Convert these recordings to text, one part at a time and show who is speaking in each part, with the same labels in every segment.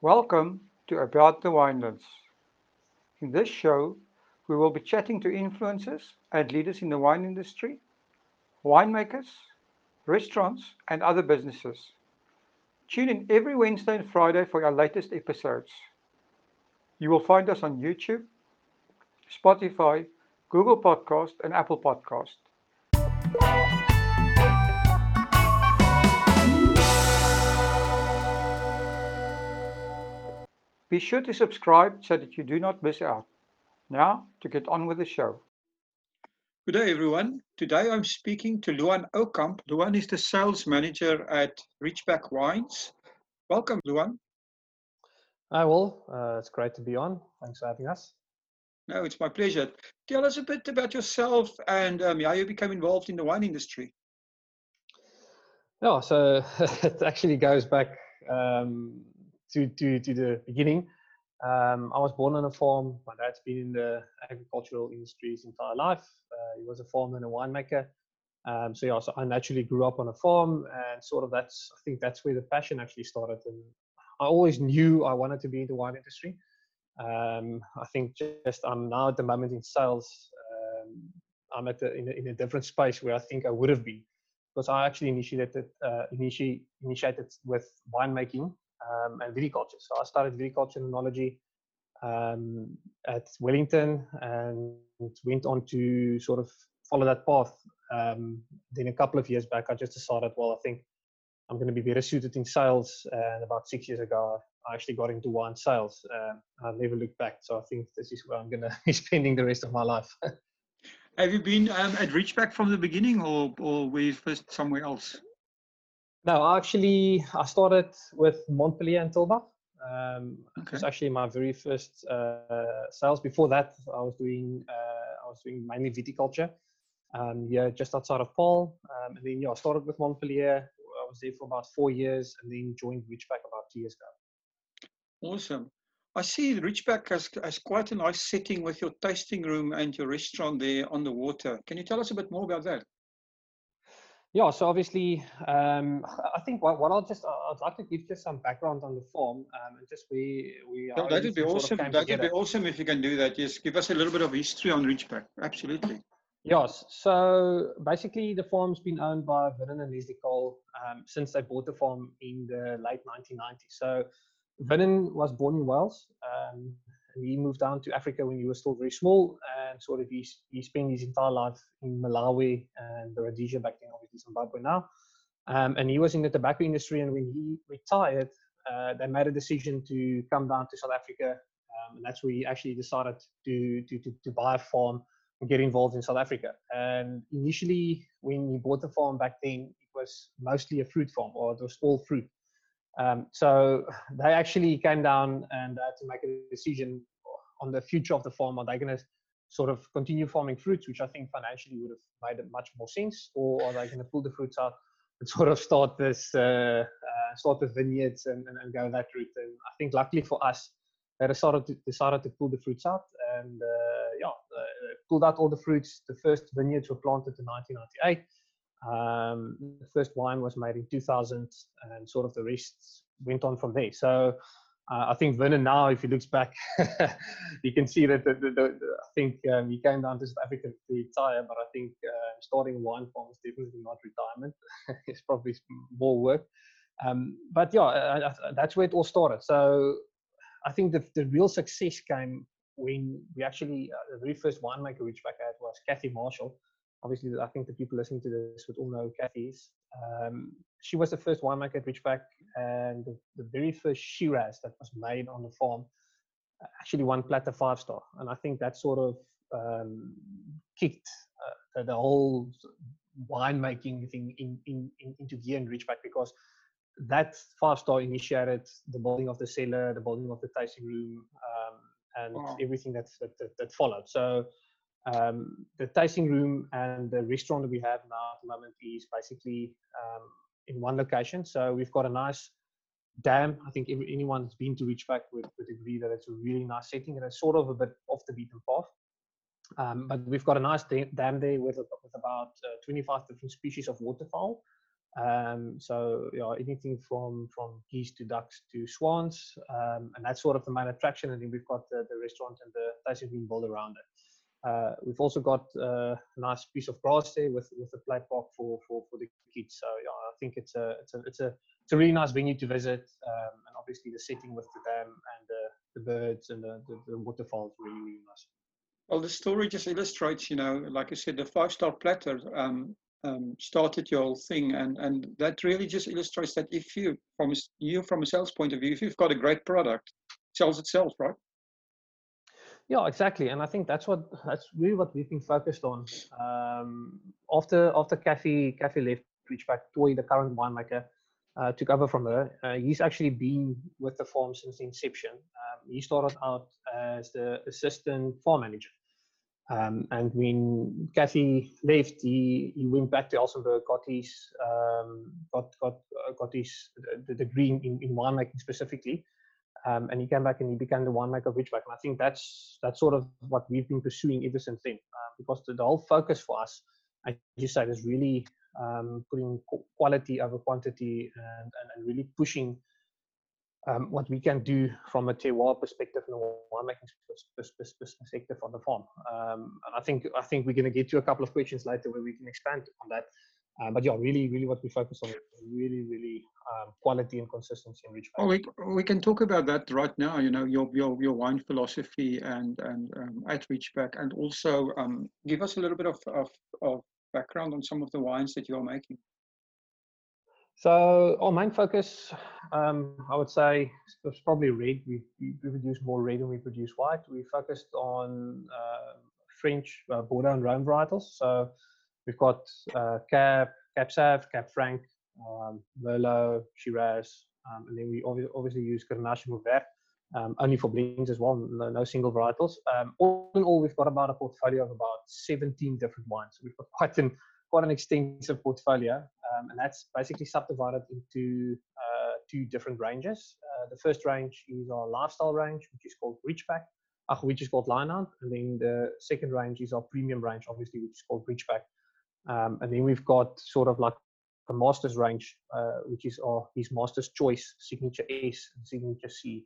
Speaker 1: Welcome to About the Winelands. In this show, we will be chatting to influencers and leaders in the wine industry, winemakers, restaurants, and other businesses. Tune in every Wednesday and Friday for our latest episodes. You will find us on YouTube, Spotify, Google Podcast, and Apple Podcast. Be sure to subscribe so that you do not miss out. Now, to get on with the show. Good day, everyone. Today I'm speaking to Luan Oukamp. Luan is the sales manager at Ridgeback Wines. Welcome, Luan.
Speaker 2: Hi, Will. Uh, it's great to be on. Thanks for having us.
Speaker 1: No, it's my pleasure. Tell us a bit about yourself and um, how you became involved in the wine industry.
Speaker 2: Yeah, so it actually goes back um, to, to, to the beginning. Um, I was born on a farm. My dad's been in the agricultural industry his entire life. Uh, he was a farmer and a winemaker. Um, so yeah, so I naturally grew up on a farm, and sort of that's I think that's where the passion actually started. And I always knew I wanted to be in the wine industry. Um, I think just I'm now at the moment in sales. Um, I'm at the, in, a, in a different space where I think I would have been because I actually initiated uh, initiated initiated with winemaking um, and viticulture. So I started viticulture and enology um, at Wellington and went on to sort of follow that path. Um, then a couple of years back, I just decided, well, I think I'm going to be better suited in sales. And about six years ago, I actually got into wine sales. Um, I never looked back. So I think this is where I'm going to be spending the rest of my life.
Speaker 1: Have you been um, at Ridgeback from the beginning, or or were you first somewhere else?
Speaker 2: No, actually, I started with Montpellier and Tulbagh. Um, okay. It was actually my very first uh, sales. Before that, I was doing uh, I was doing mainly viticulture. Um, yeah, just outside of Paarl, Um, and then yeah, I started with Montpellier. I was there for about four years, and then joined Ridgeback about two years ago.
Speaker 1: Awesome. I see Ridgeback has, has quite a nice setting with your tasting room and your restaurant there on the water. Can you tell us a bit more about that?
Speaker 2: Yeah, so obviously, um, I think what, what, I'll just I'd like to give just some background on the farm um, and just we we.
Speaker 1: Yeah, that would be awesome. That would be awesome if you can do that. Yes, give us a little bit of history on Ridgeback. Absolutely.
Speaker 2: Yes. So basically, the farm's been owned by Vernon and Leslie Cole um, since they bought the farm in the late 1990s. So Vernon was born in Wales. Um, he moved down to Africa when he was still very small, and sort of he, he spent his entire life in Malawi and the Rhodesia back then, obviously Zimbabwe now. Um, and he was in the tobacco industry, and when he retired, uh, they made a decision to come down to South Africa, um, and that's where he actually decided to, to, to, to buy a farm and get involved in South Africa. And initially, when he bought the farm back then, it was mostly a fruit farm, or it was all fruit. Um, so they actually came down and had to make a decision on the future of the farm. Are they going to sort of continue farming fruits, which I think financially would have made much more sense, or are they going to pull the fruits out and sort of start this, uh, uh, start the vineyards and, and, and, go that route? And I think luckily for us, they decided to, decided to pull the fruits out and uh, yeah, uh, pulled out all the fruits. The first vineyards were planted in 1998. Um, the first wine was made in 2000, and sort of the rest went on from there. So uh, I think Vernon now, if he looks back, you can see that the, the, the, I think um, he came down to South Africa to retire, but I think uh, starting wine farm is definitely not retirement. it's probably more work. Um, but yeah, uh, that's where it all started. So I think the, the real success came when we actually, uh, the very first winemaker Ridgeback had was Kathy Marshall obviously I think the people listening to this would all know Kathy's. Um, she was the first winemaker at Ridgeback, and the, the, very first Shiraz that was made on the farm actually won Platter five star, and I think that sort of um, kicked uh, the, whole winemaking thing in, in, in, into gear in Ridgeback because that five star initiated the building of the cellar, the building of the tasting room, um, and wow. everything that, that, that, that followed. So um, the tasting room and the restaurant that we have now at the moment is basically um, in one location. So we've got a nice dam. I think every, anyone that's been to Ridgeback would, would agree that it's a really nice setting and it's sort of a bit off the beaten path. Um, but we've got a nice dam there with, with about uh, 25 different species of waterfowl. Um, so yeah, anything from from geese to ducks to swans, um, and that's sort of the main attraction. And then we've got the, the restaurant and the tasting room built around it. Uh, we've also got uh, a nice piece of grass there with with a play park for, for for the kids. So yeah, I think it's a it's a it's a it's a really nice venue to visit, um, and obviously the setting with the dam and the, the birds and the, the, the waterfalls really really nice.
Speaker 1: Well, the story just illustrates, you know, like I said, the five star platter um, um, started your whole thing, and and that really just illustrates that if you from you from a sales point of view, if you've got a great product, it sells itself, right?
Speaker 2: Yeah, exactly, and I think that's what that's really what we've been focused on. Um, after after Kathy Kathy left Ridgeback, Toit, the current winemaker, uh, took over from her. Uh, he's actually been with the farm since inception. Um, he started out as the assistant farm manager. Um, and when Kathy left, he, he went back to Elsenburg, got his um, got got uh, got his the degree in, in winemaking specifically, um, and he came back and he became the winemaker of Ridgeback. And I think that's that's sort of what we've been pursuing ever since then, uh, because the, the, whole focus for us, as you said, is really um, putting quality over quantity and, and, really pushing um, what we can do from a terroir perspective and a winemaking perspective on the farm. Um, and I think I think we're going to get to a couple of questions later where we can expand on that. Uh, but yeah, really, really, what we focus on is really, really um, quality and consistency in Ridgeback.
Speaker 1: Oh, we, we can talk about that right now. You know, your your your wine philosophy and and um, at Ridgeback, and also um, give us a little bit of, of of background on some of the wines that you are making.
Speaker 2: So our main focus, um, I would say, is probably red. We, we, produce more red than we produce white. We focused on uh, French uh, Bordeaux and Rhone varietals. So we've got uh, Cab, Cab Sav, Cab Franc, um, Merlot, Shiraz, um, and then we obviously use Grenache Mourvèdre, um, only for blends as well, no, no single varietals. Um, all in all, we've got about a portfolio of about 17 different wines. So we've got quite an quite an extensive portfolio, um, and that's basically subdivided into uh, two different ranges. Uh, the first range is our lifestyle range, which is called Ridgeback, uh, which is called Lionhound, and then the second range is our premium range, obviously, which is called Ridgeback. Um, and then we've got sort of like the master's range, uh, which is our his master's choice, signature S and signature C.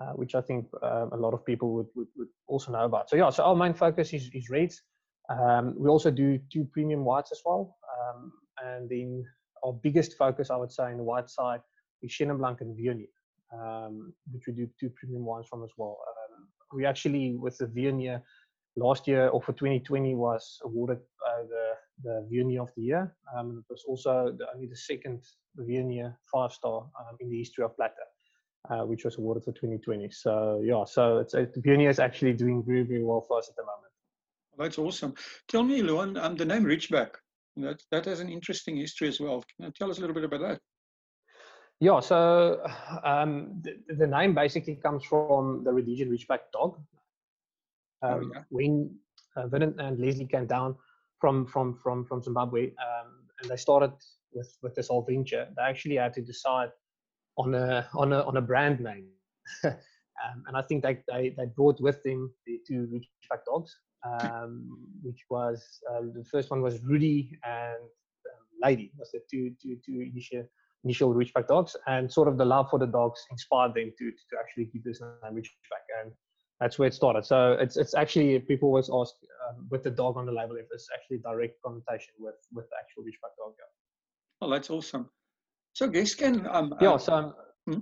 Speaker 2: Uh, which I think um, a lot of people would, would, would, also know about. So yeah, so our main focus is, is reds. Um, we also do two premium whites as well. Um, and then our biggest focus, I would say, in the white side is Chenin Blanc and Viognier, um, which we do two premium wines from as well. We actually, with the Viognier, last year or for 2020 was awarded uh, the, the Viognier of the Year. Um, it was also the, only the second Viognier five star um, in the history of Platter. Uh, which was awarded for 2020. So yeah, so it's, it, Viognier is actually doing very, very well for us at the moment.
Speaker 1: That's awesome. Tell me, Luan, um, the name Ridgeback, that, that has an interesting history as well. Can you tell us a little bit about that?
Speaker 2: Yeah, so um, the, the, name basically comes from the Rhodesian Ridgeback dog. Oh, um, oh, yeah. When uh, Vernon and Leslie came down from from from from Zimbabwe, um, and they started with with this whole venture, they actually had to decide on a on a on a brand name. um, and I think they, they, they brought with them the two Ridgeback dogs um, which was uh, the first one was Rudy and um, Lady. Was the two, two, two initial initial Ridgeback dogs, and sort of the love for the dogs inspired them to to actually keep this name Ridgeback, and that's where it started. So it's it's actually people always ask um, with the dog on the label if it's actually direct connotation with with the actual Ridgeback dog.
Speaker 1: Yeah. Oh, that's awesome. So guess can um,
Speaker 2: yeah. So um, hmm?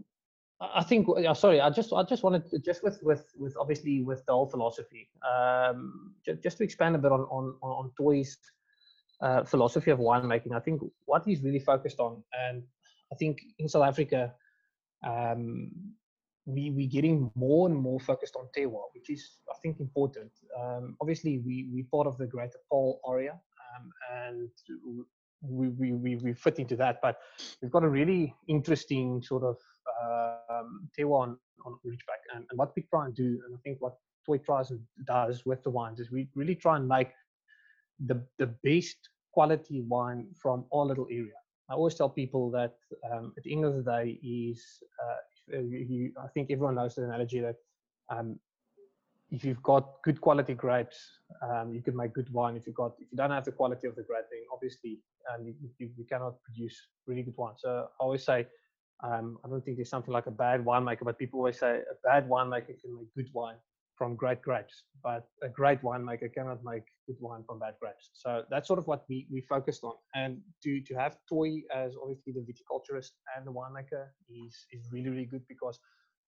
Speaker 2: I think. Yeah, sorry. I just I just wanted to, just with with with obviously with the whole philosophy. Um, just, just to expand a bit on on on Toit's uh, philosophy of winemaking. I think what he's really focused on, and I think in South Africa, um, we we're getting more and more focused on terroir, which is I think important. Um, obviously, we we part of the Greater Paarl area, um, and we, we we we fit into that. But we've got a really interesting sort of um, Taiwan on Ridgeback. And, and what we try and do, and I think what Toit tries and does with the wines is we really try and make the, the best quality wine from our little area. I always tell people that um, at the end of the day is, uh, you, I think everyone knows the analogy that um, if you've got good quality grapes, um, you can make good wine. If you got if you don't have the quality of the grape, then obviously um, you, you, you, cannot produce really good wine. So I always say, um, I don't think there's something like a bad winemaker, but people always say a bad winemaker can make good wine from great grapes, but a great winemaker cannot make good wine from bad grapes. So that's sort of what we, we focused on. And to, to have Toit as obviously the viticulturist and the winemaker is, is really, really good because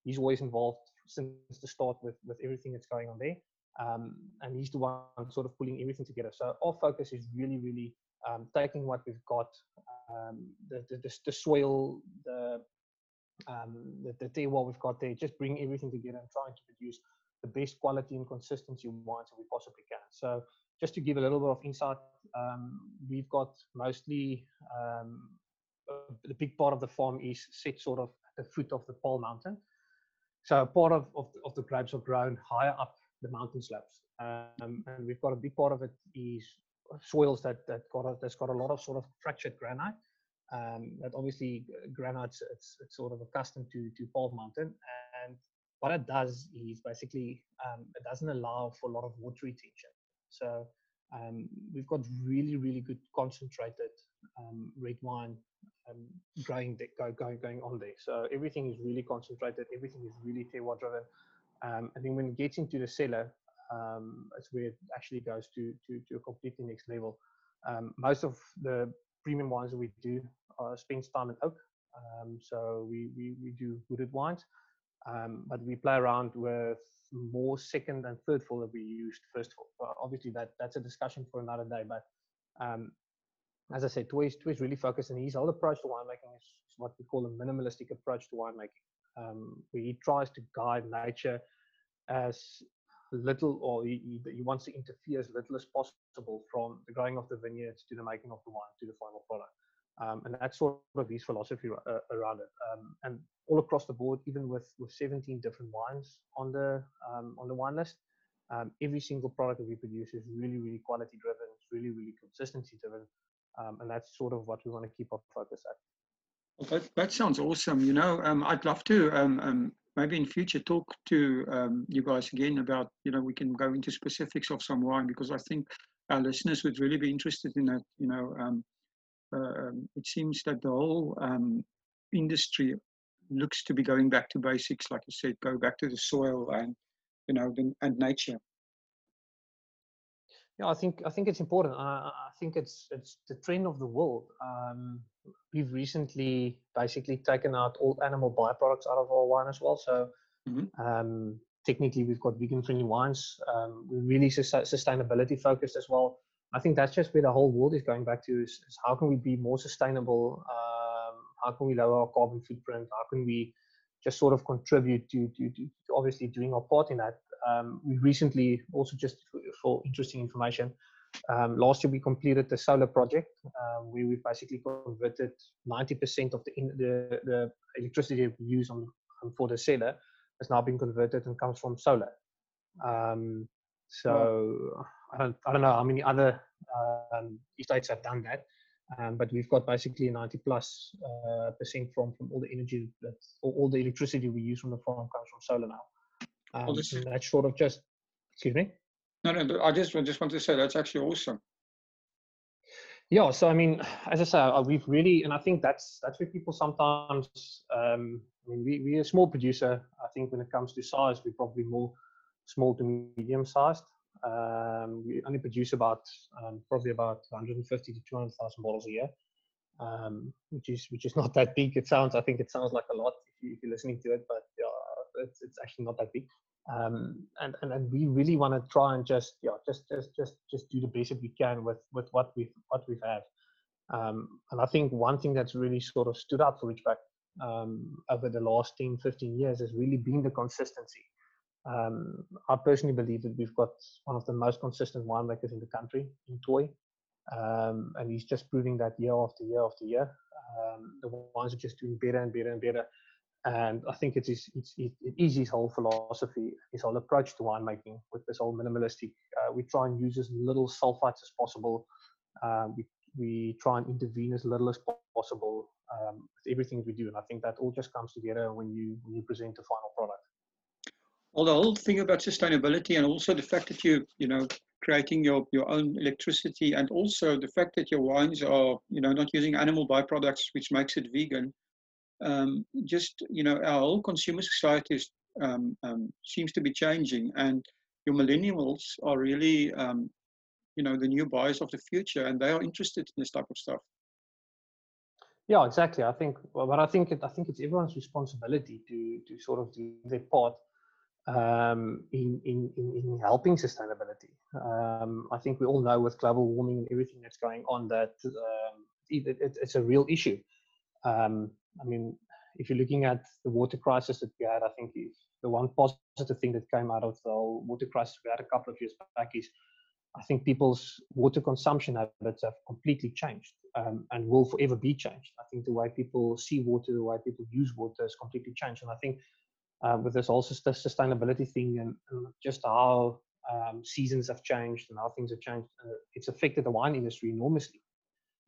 Speaker 2: he's always involved since the start with, with everything that's going on there. Um, and he's the one sort of pulling everything together. So our focus is really, really um, taking what we've got, um, the, the, the, soil, the, um, the, the terroir we've got there, just bring everything together and trying to produce the best quality and consistency wines we possibly can. So just to give a little bit of insight, um, we've got mostly um, the big part of the farm is set sort of at the foot of the Paarl Mountain. So part of, of, of the grapes are grown higher up the mountain slopes. Um, and we've got a big part of it is soils that, that got a, that's got a lot of sort of fractured granite. Um, that obviously uh, granite it's, it's sort of accustomed to to Paarl Mountain, and what it does is basically um, it doesn't allow for a lot of water retention. So um, we've got really, really good concentrated um, red wine um, growing go, going going on there. So everything is really concentrated. Everything is really terroir driven. Um, and then when it gets into the cellar, um, it's where it actually goes to to, to a completely next level. most of the premium wines we do are spends time in oak. so we, we we do wooded wines. Um, but we play around with more second and third fill that we used first fill. Well, obviously, that that's a discussion for another day. But um, as I said, Toit is really focused, and his whole approach to winemaking is, is what we call a minimalistic approach to winemaking, um, where he tries to guide nature as little, or he, he, wants to interfere as little as possible from the growing of the vineyards to the making of the wine to the final product. Um, and that's sort of his philosophy uh, around it. Um, and all across the board, even with, with 17 different wines on the um, on the wine list, um, every single product that we produce is really, really quality driven. It's really, really consistency driven, um, and that's sort of what we want to keep our focus at.
Speaker 1: Well, that, that sounds awesome. You know, um, I'd love to maybe in future talk to you guys again about you know we can go into specifics of some wine because I think our listeners would really be interested in that. You know um, it seems that the whole um, industry looks to be going back to basics, like you said, go back to the soil and you know the, and nature.
Speaker 2: Yeah, I think I think it's important. I, I think it's it's the trend of the world. Um, we've recently basically taken out all animal byproducts out of our wine as well. So mm-hmm. um, technically, we've got vegan friendly wines. Um, we're really su- sustainability focused as well. I think that's just where the whole world is going back to is, is how can we be more sustainable? Um, how can we lower our carbon footprint? How can we just sort of contribute to, to, to obviously doing our part in that? Um, we recently also just for, for interesting information, um, last year we completed the solar project um, where we basically converted 90% of the, in, the, the electricity we use on, for the cellar has now been converted and comes from solar. Um, so I don't I don't know how many other um, estates have done that, um, but we've got basically 90 plus uh, percent from from all the energy that all, all, the electricity we use from the farm comes from solar now. Um, well, this, that's sort of just excuse me.
Speaker 1: No, no, I just I just want to say that's actually awesome.
Speaker 2: Yeah, so I mean, as I say, uh, we've really, and I think that's that's where people sometimes. Um, I mean, we we're a small producer. I think when it comes to size, we're probably more small to medium sized. Um, we only produce about um, probably about 150 to 200,000 bottles a year, um, which is which is not that big. It sounds I think it sounds like a lot if, you, you're listening to it, but yeah, it's, it's actually not that big. Um, and, and and we really want to try and just yeah just just just just do the best that we can with with what we what we've had. Um, and I think one thing that's really sort of stood out for Ridgeback um, over the last 10, 15 years has really been the consistency. Um, I personally believe that we've got one of the most consistent winemakers in the country in Toit. Um, and he's just proving that year after year after year. Um, the wines are just doing better and better and better. And I think it is, it's, it, it is his whole philosophy, his whole approach to winemaking with this whole minimalistic. Uh, we try and use as little sulfites as possible. Um, we, we try and intervene as little as possible um, with everything we do. And I think that all just comes together when you, when you present the final product.
Speaker 1: Well, the whole thing about sustainability and also the fact that you, you know, creating your, your own electricity and also the fact that your wines are, you know, not using animal byproducts, which makes it vegan. Um, just, you know, our whole consumer society is, um, um, seems to be changing and your millennials are really, um, you know, the new buyers of the future and they are interested in this type of stuff.
Speaker 2: Yeah, exactly. I think, but I think it, I think it's everyone's responsibility to to sort of do their part um, in, in, in, in helping sustainability. Um, I think we all know with global warming and everything that's going on that um, it, it, it's a real issue. Um, I mean, if you're looking at the water crisis that we had, I think the one positive thing that came out of the water crisis we had a couple of years back is I think people's water consumption habits have completely changed um, and will forever be changed. I think the way people see water, the way people use water has completely changed. And I think uh, with this also the sustainability thing and, and just how um, seasons have changed and how things have changed. Uh, it's affected the wine industry enormously.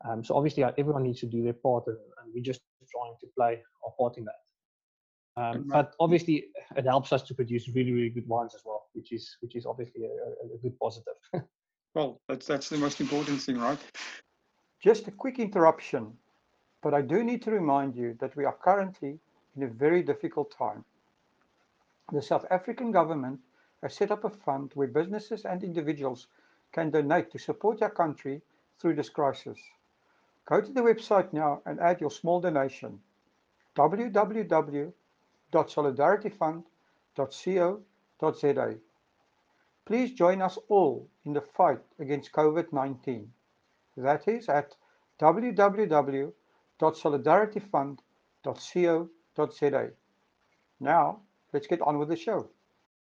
Speaker 2: Um, so obviously, uh, everyone needs to do their part, and, and, we're just trying to play our part in that. Um, but obviously, it helps us to produce really, really good wines as well, which is which is obviously a, a good positive.
Speaker 1: well, that's that's the most important thing, right? Just a quick interruption, but I do need to remind you that we are currently in a very difficult time the South African government has set up a fund where businesses and individuals can donate to support our country through this crisis. Go to the website now and add your small donation www.solidarityfund.co.za. Please join us all in the fight against COVID 19. That is at www.solidarityfund.co.za. Now, let's get on with the show.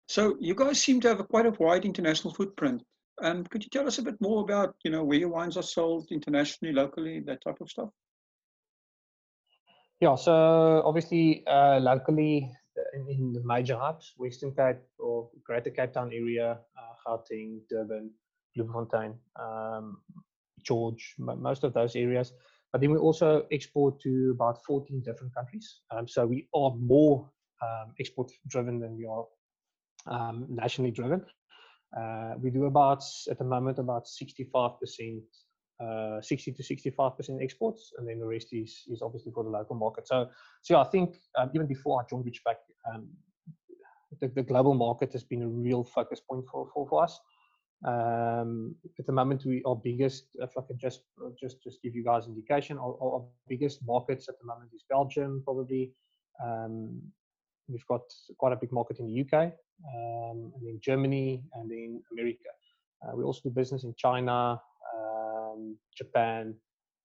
Speaker 1: So you guys seem to have a quite a wide international footprint. Um, could you tell us a bit more about, you know, where your wines are sold internationally, locally, that type of stuff?
Speaker 2: Yeah, so obviously uh, locally in, in, the major hubs, Western Cape or Greater Cape Town area, uh, Gauteng, Durban, Bloemfontein, um, George, most of those areas. But then we also export to about 14 different countries. Um, so we are more um, export driven than we are um, nationally driven. Uh, we do about at the moment about 65 percent, uh, 60 to 65 percent exports, and then the rest is is obviously for the local market. So, so yeah, I think um, even before I joined Ridgeback, um, the, the global market has been a real focus point for for, for us. Um, at the moment, we our biggest, if I can just just just give you guys indication, our, our biggest markets at the moment is Belgium, probably. Um, we've got quite a big market in the UK, um, and in Germany, and in America. Uh, we also do business in China, um, Japan,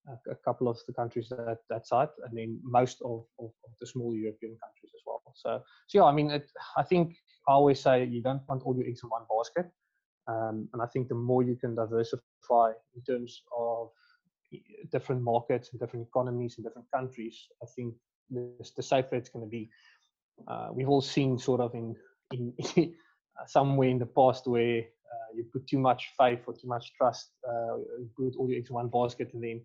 Speaker 2: a, a, couple of the countries that that side, and then most of, of, of, the small European countries as well. So, so yeah, I mean, it, I think I always say you don't want all your eggs in one basket, um, and I think the more you can diversify in terms of different markets and different economies and different countries, I think the, the safer it's going to be uh, we've all seen sort of in in somewhere in the past where uh, you put too much faith or too much trust, uh, put all your eggs in one basket, and then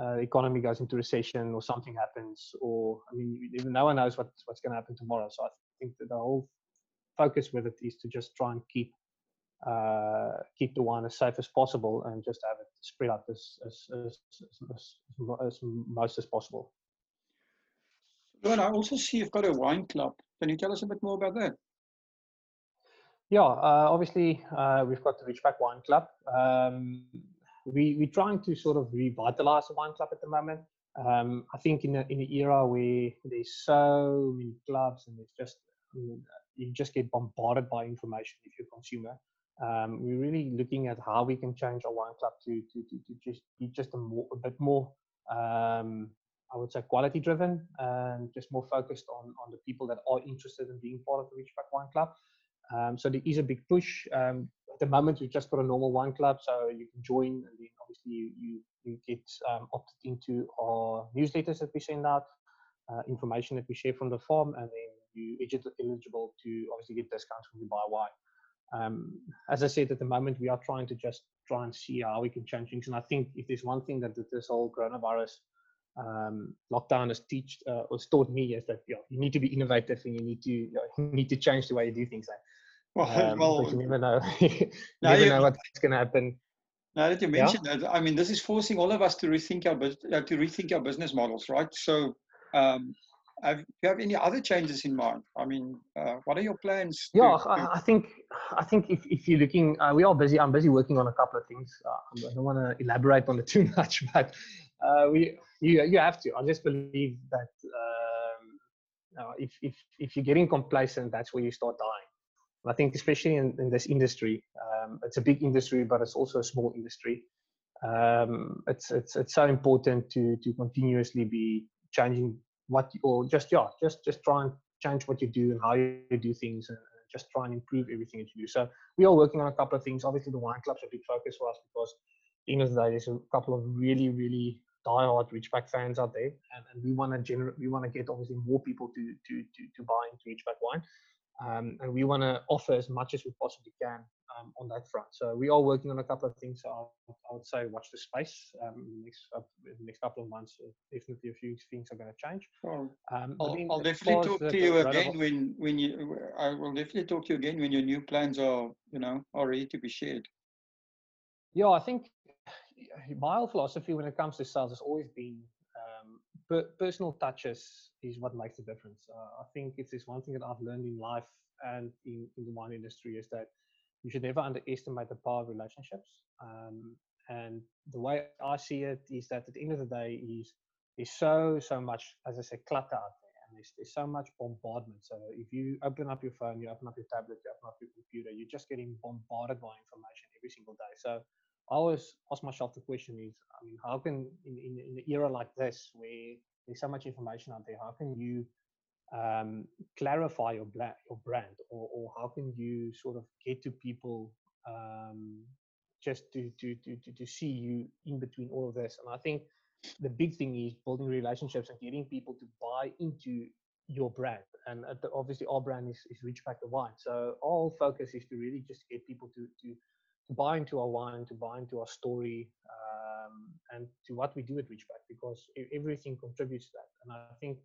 Speaker 2: uh, the economy goes into recession or something happens, or I mean, no one knows what, what's going to happen tomorrow. So I think that the whole focus with it is to just try and keep uh, keep the wine as safe as possible and just have it spread out as, as, as, as, as most as possible.
Speaker 1: Well, I also see you've got a wine club. Can you tell us a bit more about that?
Speaker 2: Yeah, uh, obviously uh, we've got the Ridgeback Wine Club. Um, we we're trying to sort of revitalize the wine club at the moment. Um, I think in a, in an era where there's so many clubs and it's just you just get bombarded by information if you're a consumer. Um, we're really looking at how we can change our wine club to to, to, to just be just a, more, a bit more um, I would say quality driven and just more focused on, on the people that are interested in being part of the Ridgeback Wine Club. Um, so there is a big push. Um, at the moment, we've just got a normal wine club, so you can join, and then obviously you you, you get um, opted into our newsletters that we send out, uh, information that we share from the farm, and then you are eligible to obviously get discounts when you buy wine. Um, as I said, at the moment, we are trying to just try and see how we can change things. And I think if there's one thing that this whole coronavirus um, lockdown has teach uh, has taught me is that yeah, you need to be innovative and you need to you, know, you need to change the way you do things. Like.
Speaker 3: Well,
Speaker 2: Um,
Speaker 3: well
Speaker 2: you never know, you
Speaker 3: Now
Speaker 2: never
Speaker 3: you-
Speaker 2: know what's going to happen.
Speaker 3: now that you
Speaker 2: Yeah.
Speaker 3: mentioned that, I mean, this is forcing all of us to rethink our uh, to rethink our business models, right? So, um, have do you have any other changes in mind? I mean, uh, what are your plans?
Speaker 2: Yeah,
Speaker 3: to-
Speaker 2: I, I think I think if, if you're looking, uh, we are busy. I'm busy working on a couple of things. Uh, I don't want to elaborate on it too much, but uh, we you you have to. I just believe that um, uh, if if if you're getting complacent, that's where you start dying. And I think especially in, in this industry, um, it's a big industry, but it's also a small industry. Um, it's it's it's so important to to continuously be changing what you, or just yeah just just try and change what you do and how you do things and just try and improve everything that you do. So we are working on a couple of things. Obviously, the wine club's a big focus for us because at the end of the day, there's a couple of really, really diehard Ridgeback fans out there, and, and we want to generate, we want to get obviously more people to to to, to buy into Ridgeback wine, um, and we want to offer as much as we possibly can um, on that front. So we are working on a couple of things. So I'll, I would say watch the space. Um, in the next up, in the next couple of months, uh, definitely a few things are going to change.
Speaker 3: Well,
Speaker 2: Um,
Speaker 3: I'll,
Speaker 2: then
Speaker 3: I'll definitely talk to you again when when you. I will definitely talk to you again when your new plans are you know are ready to be shared.
Speaker 2: Yeah, I think my whole philosophy when it comes to sales has always been um, per- personal touches is what makes the difference. Uh, I think it's this one thing that I've learned in life and in, in the wine industry is that you should never underestimate the power of relationships. Um, and the way I see it is that at the end of the day, is there's so so much, as I say, clutter out there, and there's, there's so much bombardment. So if you open up your phone, you open up your tablet, you open up your computer, you're just getting bombarded by information every single day. So I always ask myself the question is, I mean, how can in, in, in an era like this where there's so much information out there, how can you um, clarify your, bla- your brand or, or how can you sort of get to people um, just to, to, to, to, see you in between all of this? And I think the big thing is building relationships and getting people to buy into your brand. And uh, the, obviously our brand is, is Ridgeback the Wine. So our focus is to really just get people to, to to buy into our wine, to buy into our story, um, and to what we do at Ridgeback, because everything contributes to that. And I think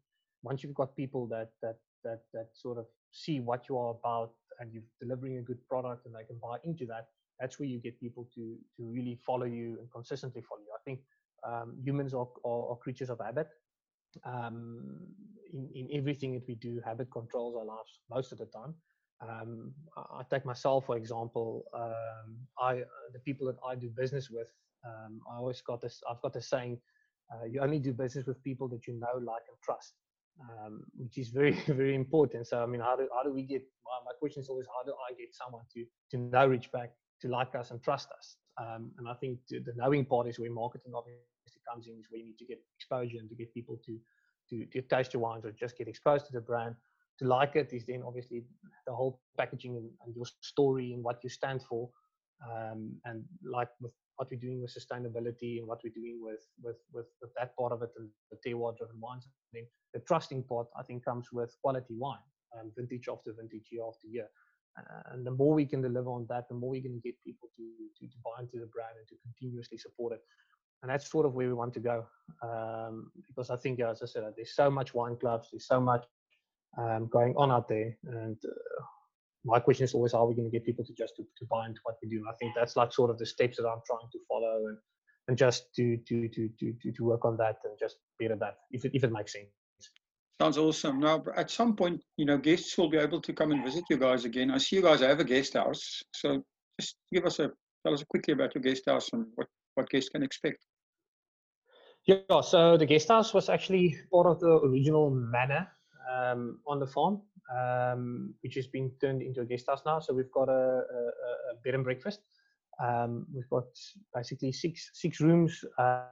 Speaker 2: once you've got people that that that that sort of see what you are about, and you're delivering a good product, and they can buy into that, that's where you get people to to really follow you and consistently follow you. I think um, humans are, are, are creatures of habit. Um, in, in everything that we do, habit controls our lives most of the time um, I I take myself for example. Um, I the people that I do business with, um, I always got this. I've got this saying: uh, you only do business with people that you know, like, and trust, um, which is very very important. So I mean, how do how do we get? My, question is always, how do I get someone to to know Ridgeback, to like us and trust us? Um, and I think the, the knowing part is where marketing obviously comes in, is where you need to get exposure and to get people to to, to taste your wines or just get exposed to the brand to like it is then obviously the whole packaging and, and your story and what you stand for um, and like with what we're doing with sustainability and what we're doing with with with, with that part of it and the terroir driven wines then the trusting part i think comes with quality wine um, vintage after vintage year after year uh, and the more we can deliver on that the more we can get people to, to to buy into the brand and to continuously support it and that's sort of where we want to go um, because i think as i said there's so much wine clubs there's so much um, going on out there. And uh, my question is always, how are we going to get people to just to, to buy into what we do? I think that's like sort of the steps that I'm trying to follow and and just to to to to to, work on that and just better that if it if it makes sense.
Speaker 3: Sounds awesome. Now, at some point, you know, guests will be able to come and visit you guys again. I see you guys have a guest house, so just give us a tell us quickly about your guest house and what what guests can expect.
Speaker 2: Yeah, so the guest house was actually part of the original manor um, on the farm, um, which has been turned into a guest house now. So we've got a, a, a bed and breakfast. Um, we've got basically six six rooms,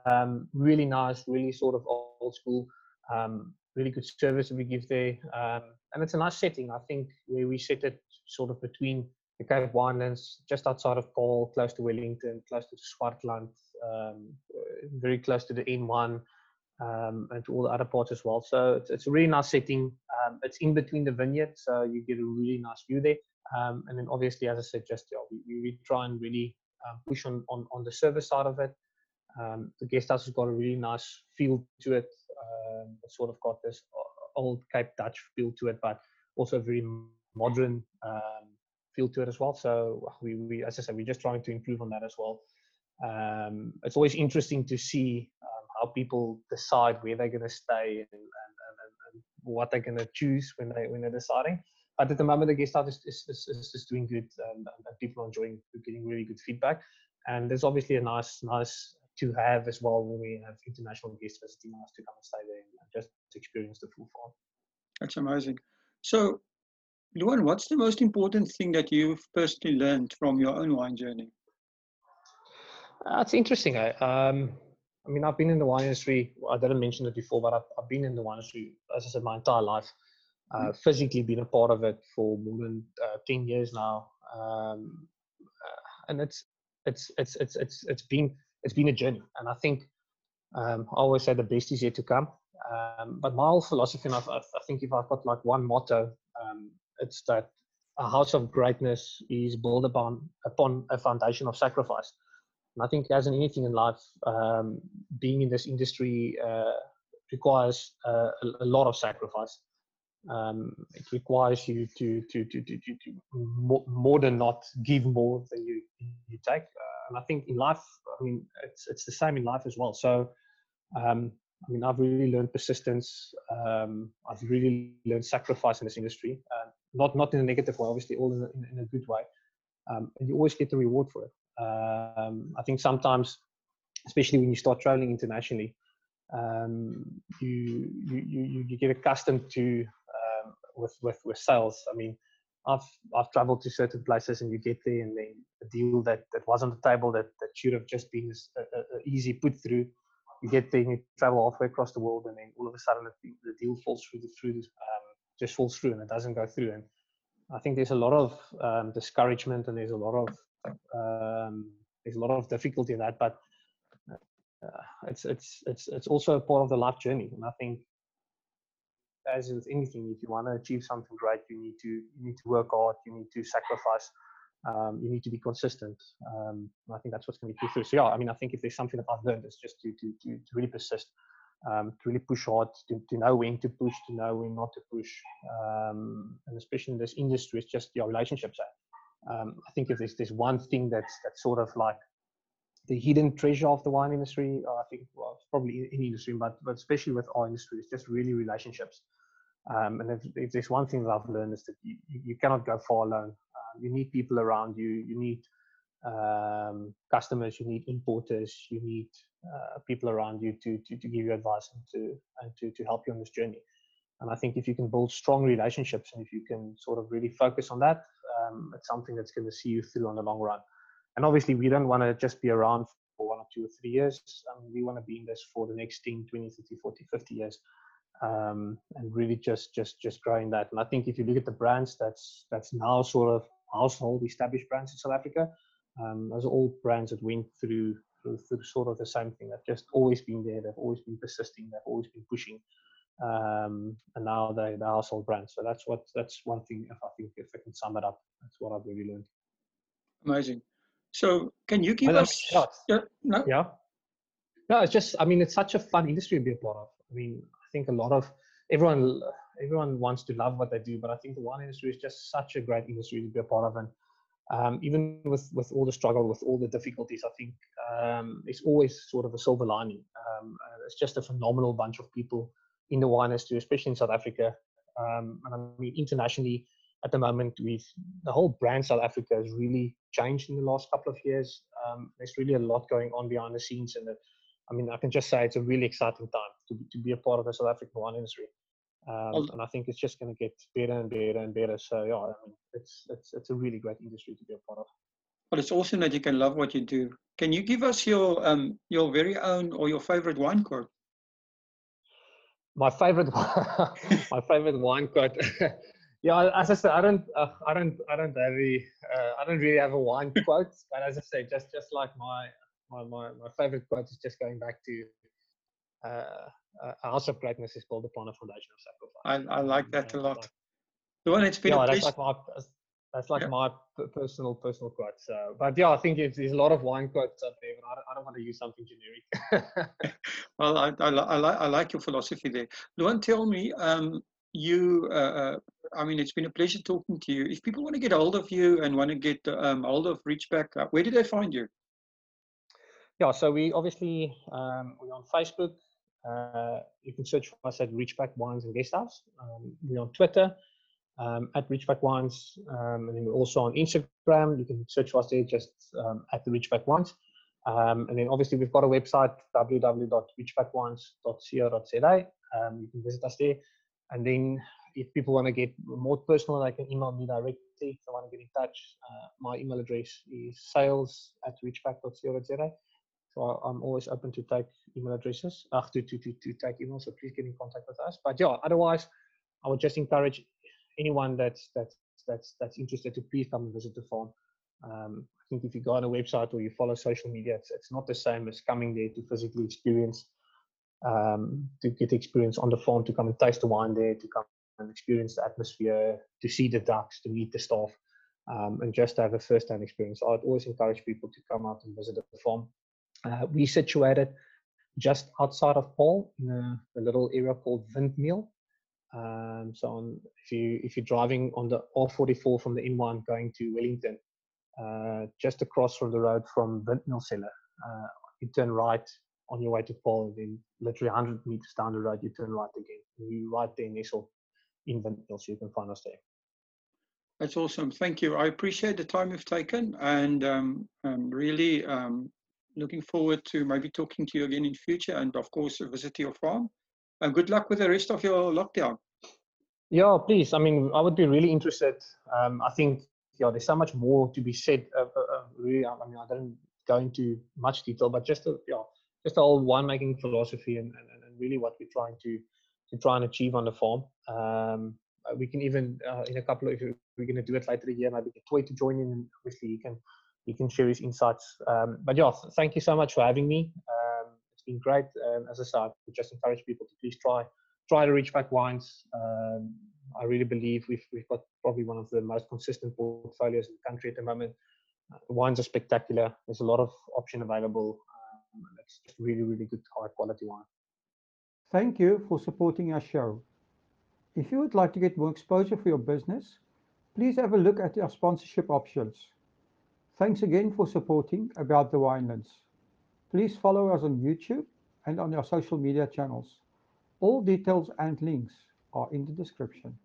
Speaker 2: um, really nice, really sort of old school, um, really good service that we give there, um, and it's a nice setting. I think where we set it sort of between the Cape Winelands, just outside of Paarl, close to Wellington, close to Swartland, very close to the N1 um, and to all the other parts as well. So it's, it's a really nice setting. Um, it's in between the vineyard, so you get a really nice view there. Um, and then obviously, as I said, just yeah, we, we try and really um, push on, on on the service side of it. Um, the guest house has got a really nice feel to it. Um, it's sort of got this old Cape Dutch feel to it, but also very modern feel to it as well. So we, we, as I said, we're just trying to improve on that as well. It's always interesting to see how people decide where they're going to stay and, and, and, and, what they're going to choose when they when they're deciding. But at the moment, the guest house is, is, is, is doing good, and, and people are enjoying, getting really good feedback. And there's obviously a nice, nice to have as well when we have international guests visiting us to come and stay there and just experience the full farm.
Speaker 3: That's amazing. So, Luan, what's the most important thing that you've personally learned from your own wine journey?
Speaker 2: That's uh, interesting. I, um, I mean, I've been in the wine industry. I didn't mention it before, but I've, I've been in the wine industry, as I said, my entire life. Uh, mm-hmm. physically been a part of it for more than uh, 10 years now. Um, uh, and it's, it's, it's, it's, it's, it's been, it's been a journey. And I think, um, I always say the best is yet to come. Um, but my whole philosophy, and I, I, think if I've got like one motto, um, it's that a house of greatness is built upon upon a foundation of sacrifice. And I think, as in anything in life, um, being in this industry uh, requires uh, a, a, lot of sacrifice. Um, it requires you to to to to, to, to more, more, than not give more than you you take. Uh, and I think in life, I mean, it's it's the same in life as well. So. Um, I mean, I've really learned persistence. Um, I've really learned sacrifice in this industry. Uh, not not in a negative way, obviously, all in a, in a good way. Um, and you always get the reward for it. Um, I think sometimes, especially when you start traveling internationally, um, you, you you you get accustomed to um, with with with sales. I mean, I've I've traveled to certain places and you get there and then a deal that that was on the table that that should have just been a, a, a easy put through you get there and you travel halfway across the world and then all of a sudden the, the deal falls through the through um, just falls through and it doesn't go through and I think there's a lot of um, discouragement and there's a lot of um, there's a lot of difficulty in that but uh, it's it's it's it's also a part of the life journey and I think as with anything if you want to achieve something great you need to you need to work hard you need to sacrifice um, you need to be consistent. Um, I think that's what's going to be through. So yeah, I mean, I think if there's something that I've learned, it's just to to to, to really persist, um, to really push hard, to, to know when to push, to know when not to push, um, and especially in this industry, it's just your relationships. Um, I think if there's there's one thing that's that's sort of like the hidden treasure of the wine industry, I think well, probably in industry, but but especially with our industry, it's just really relationships. Um, and if, if, there's one thing that I've learned is that you, you cannot go far alone you need people around you you need um, customers you need importers you need uh, people around you to, to, to give you advice and to and to, to help you on this journey and i think if you can build strong relationships and if you can sort of really focus on that um, it's something that's going to see you through on the long run and obviously we don't want to just be around for one or two or three years um, we want to be in this for the next 10 20 30 40 50 years um, and really just just just growing that and i think if you look at the brands that's that's now sort of household established brands in South Africa. Um, those are all brands that went through, through, through sort of the same thing. They've just always been there. They've always been persisting. They've always been pushing. Um, and now they the household brands. So that's what that's one thing. If I think if I can sum it up, that's what I've really learned.
Speaker 3: Amazing. So can you give us?
Speaker 2: Yeah, no? yeah. No, it's just. I mean, it's such a fun industry to be a part of. I mean, I think a lot of everyone everyone wants to love what they do, but I think the wine industry is just such a great industry to be a part of. And um, even with, with all the struggle, with all the difficulties, I think um, it's always sort of a silver lining. Um, it's just a phenomenal bunch of people in the wine industry, especially in South Africa. Um, and I mean, internationally, at the moment, with the whole brand South Africa has really changed in the last couple of years. Um, there's really a lot going on behind the scenes, and I mean, I can just say it's a really exciting time to, to be a part of the South African wine industry. Um, and I think it's just going to get better and better and better. So yeah, I mean, it's it's it's a really great industry to be a part of.
Speaker 3: Well, it's awesome that you can love what you do. Can you give us your um your very own or your favorite wine quote?
Speaker 2: My favorite, my favorite wine quote. yeah, as I said, I don't, uh, I don't, I don't have a, uh, I don't really have a wine quote. But as I say, just just like my my my, my favorite quote is just going back to uh, a house of greatness is built upon a foundation of sacrifice.
Speaker 3: I, I like that a lot. The one it's been
Speaker 2: yeah,
Speaker 3: a
Speaker 2: that's like my, That's like
Speaker 3: Yeah.
Speaker 2: my personal personal quote. So, but yeah, I think there's a lot of wine quotes out there, but I don't, I don't want to use something generic.
Speaker 3: Well, I, I, I, like, I like your philosophy there. Luan, tell me, um, you, uh, uh, I mean, it's been a pleasure talking to you. If people want to get hold of you and want to get um, hold of Ridgeback, uh, where do they find you?
Speaker 2: yeah, so we obviously um, we're on Facebook. Uh, you can search for us at Ridgeback Wines and Guest House. Um, we're on Twitter um, at Ridgeback Wines, um, and then we're also on Instagram. You can search for us there just um, at the Ridgeback Wines. Um, and then obviously we've got a website www.ridgebackwines.co.za. Um, you can visit us there. And then if people want to get more personal, they can email me directly. If they want to get in touch, uh, my email address is sales at ridgeback.co.za. So I'm always open to take email addresses, uh, to, to, to, to take emails. So please get in contact with us. But yeah, otherwise, I would just encourage anyone that's that's that's that's interested to please come and visit the farm. Um, I think if you go on a website or you follow social media, it's, it's not the same as coming there to physically experience, um, to get experience on the farm, to come and taste the wine there, to come and experience the atmosphere, to see the ducks, to meet the staff, um, and just have a first-hand experience. I'd always encourage people to come out and visit the farm. Uh, we situated just outside of Paarl in a, a little area called Windmill. Um, so on, if you if you're driving on the R44 from the N1 going to Wellington, uh, just across from the road from Windmill Cellar, uh, you turn right on your way to Paarl. Then literally 100 meters down the road, you turn right again. You right there nestled in Windmill, so you can find us there.
Speaker 3: That's awesome. Thank you. I appreciate the time you've taken and um, I'm really um, looking forward to maybe talking to you again in future and of course visit your farm. And good luck with the rest of your lockdown.
Speaker 2: Yeah, please. I mean, I would be really interested. Um, I think yeah, there's so much more to be said. Uh, uh, uh, really, I mean, I don't go into much detail, but just a, yeah, just the whole winemaking philosophy and, and, and really what we're trying to to try and achieve on the farm. Um, uh, we can even uh, in a couple of if we're going to do it later the year, maybe get Toit to join in, and obviously he can he can share his insights. Um, but yeah, thank you so much for having me. Been great. Um, as I said, would just encourage people to please try try to Ridgeback wines. Um, I really believe we've we've got probably one of the most consistent portfolios in the country at the moment. Uh, the wines are spectacular. There's a lot of option available. Um, it's really really good high quality wine.
Speaker 1: Thank you for supporting our show. If you would like to get more exposure for your business, please have a look at our sponsorship options. Thanks again for supporting About the Winelands. Please follow us on YouTube and on our social media channels. All details and links are in the description.